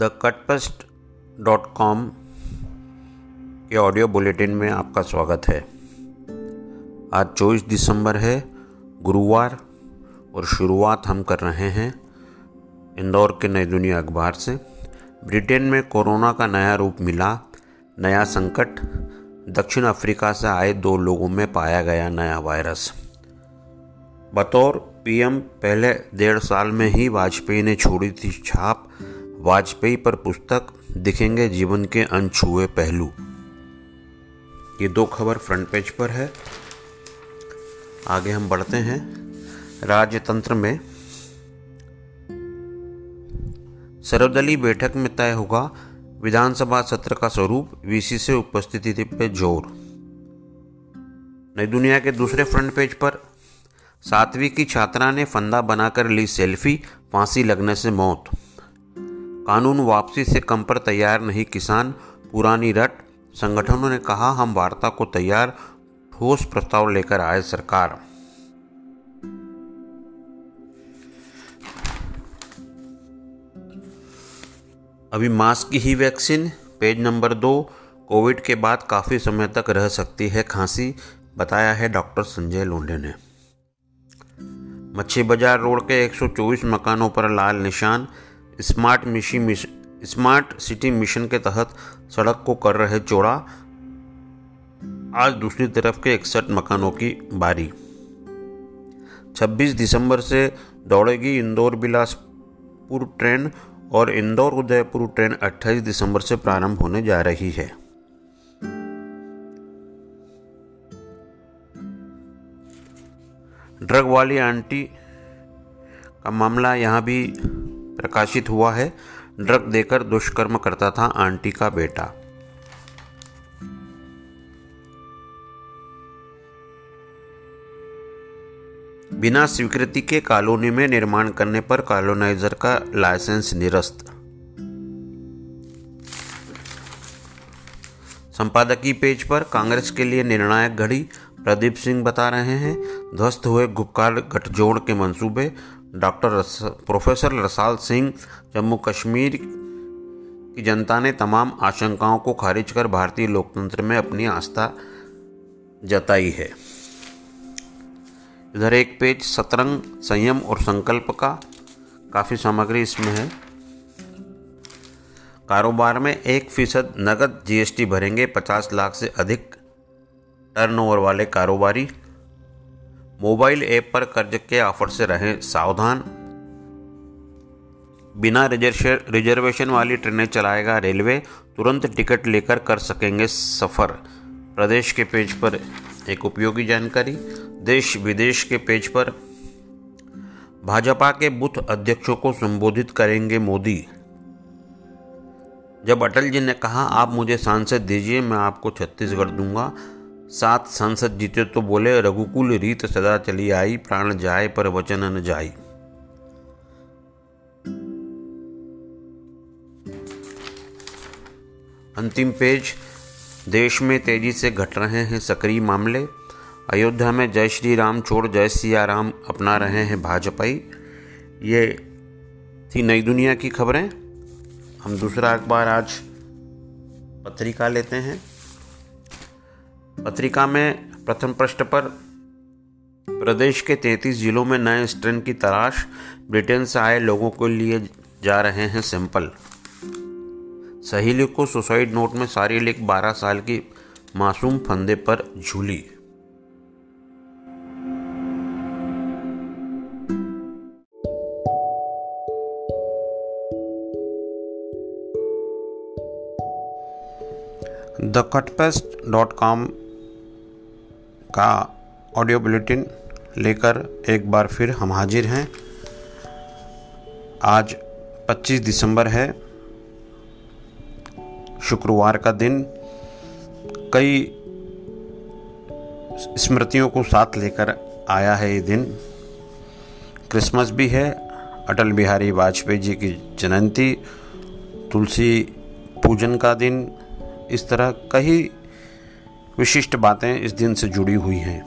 The cutpaste dot com के audio bulletin में आपका स्वागत है। आज 24 दिसंबर है, गुरुवार और शुरुआत हम कर रहे हैं इंदौर के नई दुनिया अखबार से। ब्रिटेन में कोरोना का नया रूप मिला, नया संकट। दक्षिण अफ्रीका से आए दो लोगों में पाया गया नया वायरस। बतौर पीएम पहले डेढ़ साल में ही वाजपेयी ने छोड़ी थी छाप वाजपेयी पर पुस्तक दिखेंगे जीवन के अनछुए पहलू। ये दो खबर फ्रंट पेज पर है। आगे हम बढ़ते हैं। राजतंत्र में सर्वदलीय बैठक में तय होगा विधानसभा सत्र का स्वरूप, वीसी से उपस्थिति पर ज़ोर। नई दुनिया के दूसरे फ्रंट पेज पर, सातवीं की छात्रा ने फंदा बनाकर ली सेल्फी, फांसी लगने से मौत। कानून वापसी से कम पर तैयार नहीं किसान, पुरानी रट। संगठनों ने कहा, हम वार्ता को तैयार, ठोस प्रस्ताव लेकर आए सरकार। अभी मास्क की ही वैक्सीन, पेज नंबर दो। कोविड के बाद काफ़ी समय तक रह सकती है खांसी, बताया है डॉक्टर संजय लोंढे ने। मच्छी बाज़ार रोड के 124 मकानों पर लाल निशान स्मार्ट मिशी स्मार्ट सिटी मिशन के तहत सड़क को कर रहे चौड़ा, आज दूसरी तरफ़ के इकसठ मकानों की बारी। 26 दिसंबर से दौड़ेगी इंदौर बिलासपुर ट्रेन और इंदौर उदयपुर ट्रेन 28 दिसंबर से प्रारंभ होने जा रही है। ड्रग वाली आंटी का मामला यहाँ भी प्रकाशित हुआ है। ड्रग देकर दुष्कर्म करता था आंटी का बेटा। बिना स्वीकृति के कॉलोनी में निर्माण करने पर कॉलोनाइजर का लाइसेंस निरस्त। संपादकीय पेज पर कांग्रेस के लिए निर्णायक घड़ी प्रदीप सिंह बता रहे हैं, ध्वस्त हुए गुप्कार गठजोड़ के मंसूबे डॉक्टर रस, प्रोफेसर रसाल सिंह जम्मू कश्मीर की जनता ने तमाम आशंकाओं को खारिज कर भारतीय लोकतंत्र में अपनी आस्था जताई है। इधर एक पेज सतरंग संयम और संकल्प का काफ़ी सामग्री इसमें है। कारोबार में एक फ़ीसद नगद जीएसटी भरेंगे पचास लाख से अधिक टर्नओवर वाले कारोबारी। मोबाइल ऐप पर कर्ज के ऑफ़र से रहें सावधान। बिना रिजर्वेशन वाली ट्रेनें चलाएगा रेलवे तुरंत टिकट लेकर कर सकेंगे सफ़र। प्रदेश के पेज पर एक उपयोगी जानकारी, देश विदेश के पेज पर। भाजपा के बुथ अध्यक्षों को संबोधित करेंगे मोदी। जब अटल जी ने कहा, आप मुझे सांसद दीजिए, मैं आपको छत्तीसगढ़ दूँगा। सात सांसद जीते तो बोले, रघुकुल रीत सदा चली आई, प्राण जाए पर वचन न जाई। अंतिम पेज, देश में तेज़ी से घट रहे हैं सक्रिय मामले। अयोध्या में जय श्री राम छोड़, जय सिया राम अपना रहे हैं भाजपाई। ये थी नई दुनिया की खबरें। हम दूसरा अखबार आज पत्रिका लेते हैं। पत्रिका में प्रथम पृष्ठ पर, प्रदेश के 33 जिलों में नए स्ट्रेन की तलाश, ब्रिटेन से आए लोगों को लिए जा रहे हैं सैंपल। सहेली को सुसाइड नोट में सारी लिख 12 साल की मासूम फंदे पर झूली। द कटपेस्ट डॉट कॉम का ऑडियो बुलेटिन लेकर एक बार फिर हम हाजिर हैं। आज 25 दिसंबर है। शुक्रवार का दिन। कई स्मृतियों को साथ लेकर आया है ये दिन। क्रिसमस भी है। अटल बिहारी वाजपेयी जी की जयंती। तुलसी पूजन का दिन। इस तरह कई विशिष्ट बातें इस दिन से जुड़ी हुई हैं।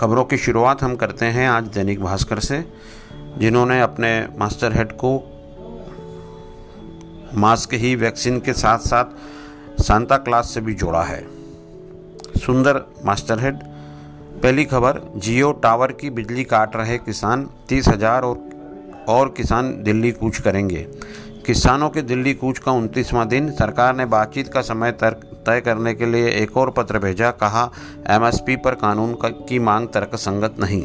खबरों की शुरुआत हम करते हैं आज दैनिक भास्कर से, जिन्होंने अपने मास्टर हेड को मास्क ही वैक्सीन के साथ साथ सांता क्लास से भी जोड़ा है। सुंदर मास्टरहेड पहली खबर, जियो टावर की बिजली काट रहे किसान, तीस हज़ार और और किसान दिल्ली कूच करेंगे। किसानों के दिल्ली कूच का उनतीसवां दिन। सरकार ने बातचीत का समय तय करने के लिए एक और पत्र भेजा। कहा एमएसपी पर कानून का, की मांग तर्क संगत नहीं।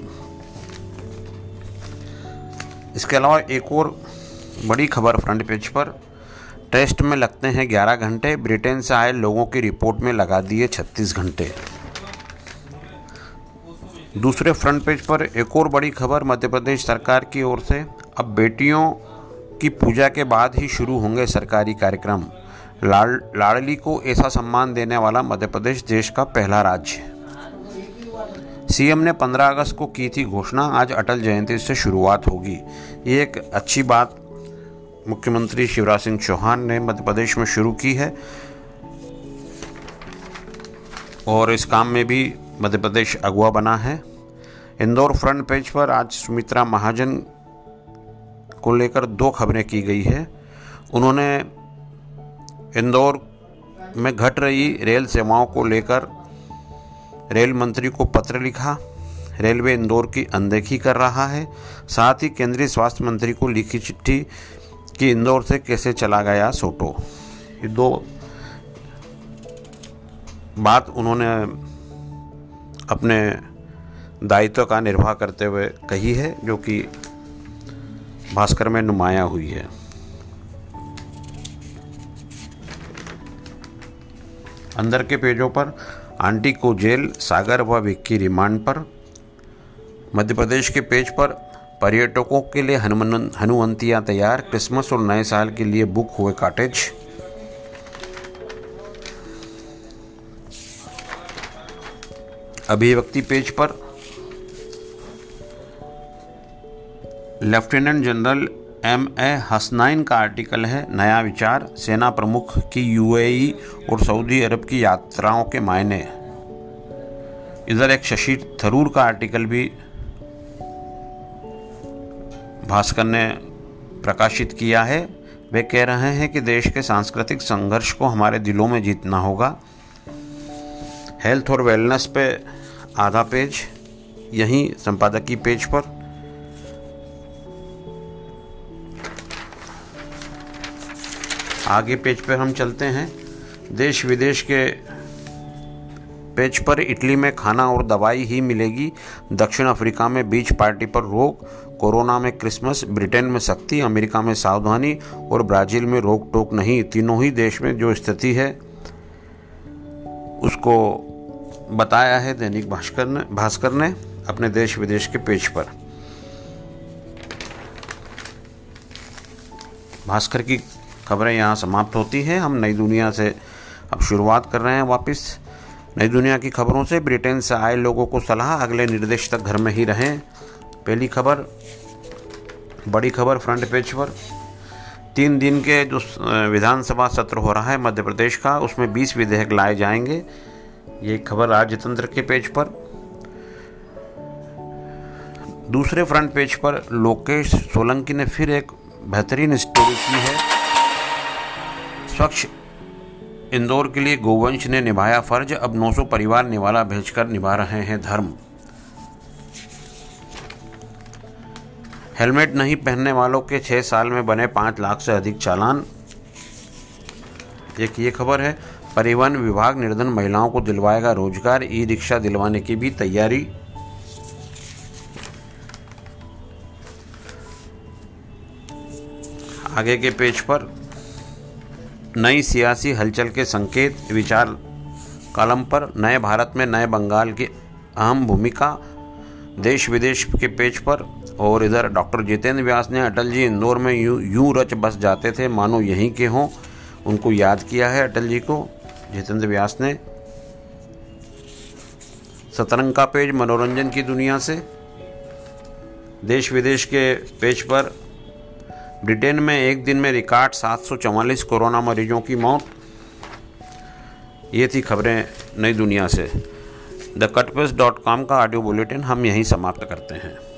इसके अलावा एक और बड़ी खबर फ्रंट पेज पर। टेस्ट में लगते हैं 11 घंटे। ब्रिटेन से आए लोगों की रिपोर्ट में लगा दिए 36 घंटे। दूसरे फ्रंट पेज पर एक और बड़ी खबर। मध्य प्रदेश सरकार की ओर से। अब बेटियों की पूजा के बाद ही शुरू होंगे सरकारी कार्यक्रम। लाड़ लाड़ली को ऐसा सम्मान देने वाला मध्य प्रदेश देश का पहला राज्य। सीएम ने 15 अगस्त को की थी घोषणा, आज अटल जयंती से शुरुआत होगी। ये एक अच्छी बात, मुख्यमंत्री शिवराज सिंह चौहान ने मध्य प्रदेश में शुरू की है। और इस काम में भी मध्य प्रदेश अगुआ बना है। इंदौर फ्रंट पेज पर आज सुमित्रा महाजन को लेकर दो खबरें की गई है। उन्होंने इंदौर में घट रही रेल सेवाओं को लेकर रेल मंत्री को पत्र लिखा। रेलवे इंदौर की अनदेखी कर रहा है। साथ ही केंद्रीय स्वास्थ्य मंत्री को लिखी चिट्ठी कि इंदौर से कैसे चला गया सोटो। ये दो बात उन्होंने अपने दायित्व का निर्वाह करते हुए कही है, जो कि भास्कर में नुमाया हुई है। अंदर के पेजों पर आंटी को जेल, सागर व विक्की रिमांड पर। मध्य प्रदेश के पेज पर पर्यटकों के लिए हनुमान, हनुवंतियाँ तैयार, क्रिसमस और नए साल के लिए बुक हुए काटेज। अभिव्यक्ति पेज पर lieutenant general M A Hasnain का आर्टिकल है, नया विचार, सेना प्रमुख की यूएई और सऊदी अरब की यात्राओं के मायने। इधर एक शशि थरूर का आर्टिकल भी भास्कर ने प्रकाशित किया है। वे कह रहे हैं कि देश के सांस्कृतिक संघर्ष को हमारे दिलों में जीतना होगा। हेल्थ और वेलनेस पे आधा पेज, यहीं संपादकीय पेज पर। आगे पेज पर हम चलते हैं। देश विदेश के पेज पर इटली में खाना और दवाई ही मिलेगी। दक्षिण अफ्रीका में बीच पार्टी पर रोक, कोरोना में क्रिसमस, ब्रिटेन में सख्ती, अमेरिका में सावधानी और ब्राज़ील में रोक टोक नहीं। तीनों ही देश में जो स्थिति है, उसको बताया है दैनिक भास्कर ने भास्कर ने अपने देश विदेश के पेज पर। भास्कर की खबरें यहाँ समाप्त होती हैं। हम नई दुनिया से अब शुरुआत कर रहे हैं वापस। नई दुनिया की खबरों से ब्रिटेन से आए लोगों को सलाह, अगले निर्देश तक घर में ही रहें। पहली खबर, बड़ी खबर फ्रंट पेज पर। तीन दिन के जो विधानसभा सत्र हो रहा है मध्य प्रदेश का, उसमें 20 विधेयक लाए जाएँगे। ये खबर राजतंत्र के पेज पर। दूसरे फ्रंट पेज पर लोकेश सोलंकी ने फिर एक बेहतरीन स्टोरी की है। स्वच्छ। इंदौर के लिए गोवंश ने निभाया फ़र्ज़। अब 900 परिवार निवाला भेजकर निभा रहे हैं धर्म। हेलमेट नहीं पहनने वालों के छः साल में बने पाँच लाख से अधिक चालान। एक ये खबर है, परिवहन विभाग निर्धन महिलाओं को दिलवाएगा रोज़गार ई रिक्शा दिलवाने की भी तैयारी। आगे के पेज पर नई सियासी हलचल के संकेत, विचार कलम पर नए भारत में नए बंगाल की अहम भूमिका देश विदेश के पेज पर। और इधर डॉक्टर जितेंद्र व्यास ने अटल जी इंदौर में यूँ यूँ रच बस जाते थे, मानो यहीं के हों, उनको याद किया है अटल जी को। जितेंद्र व्यास ने सतरंग का पेज, मनोरंजन की दुनिया से। देश विदेश के पेज पर ब्रिटेन में एक दिन में रिकॉर्ड सात कोरोना मरीजों की मौत। ये थी खबरें नई दुनिया से। द कटपेस डॉट कॉम का ऑडियो बुलेटिन हम यहीं समाप्त करते हैं।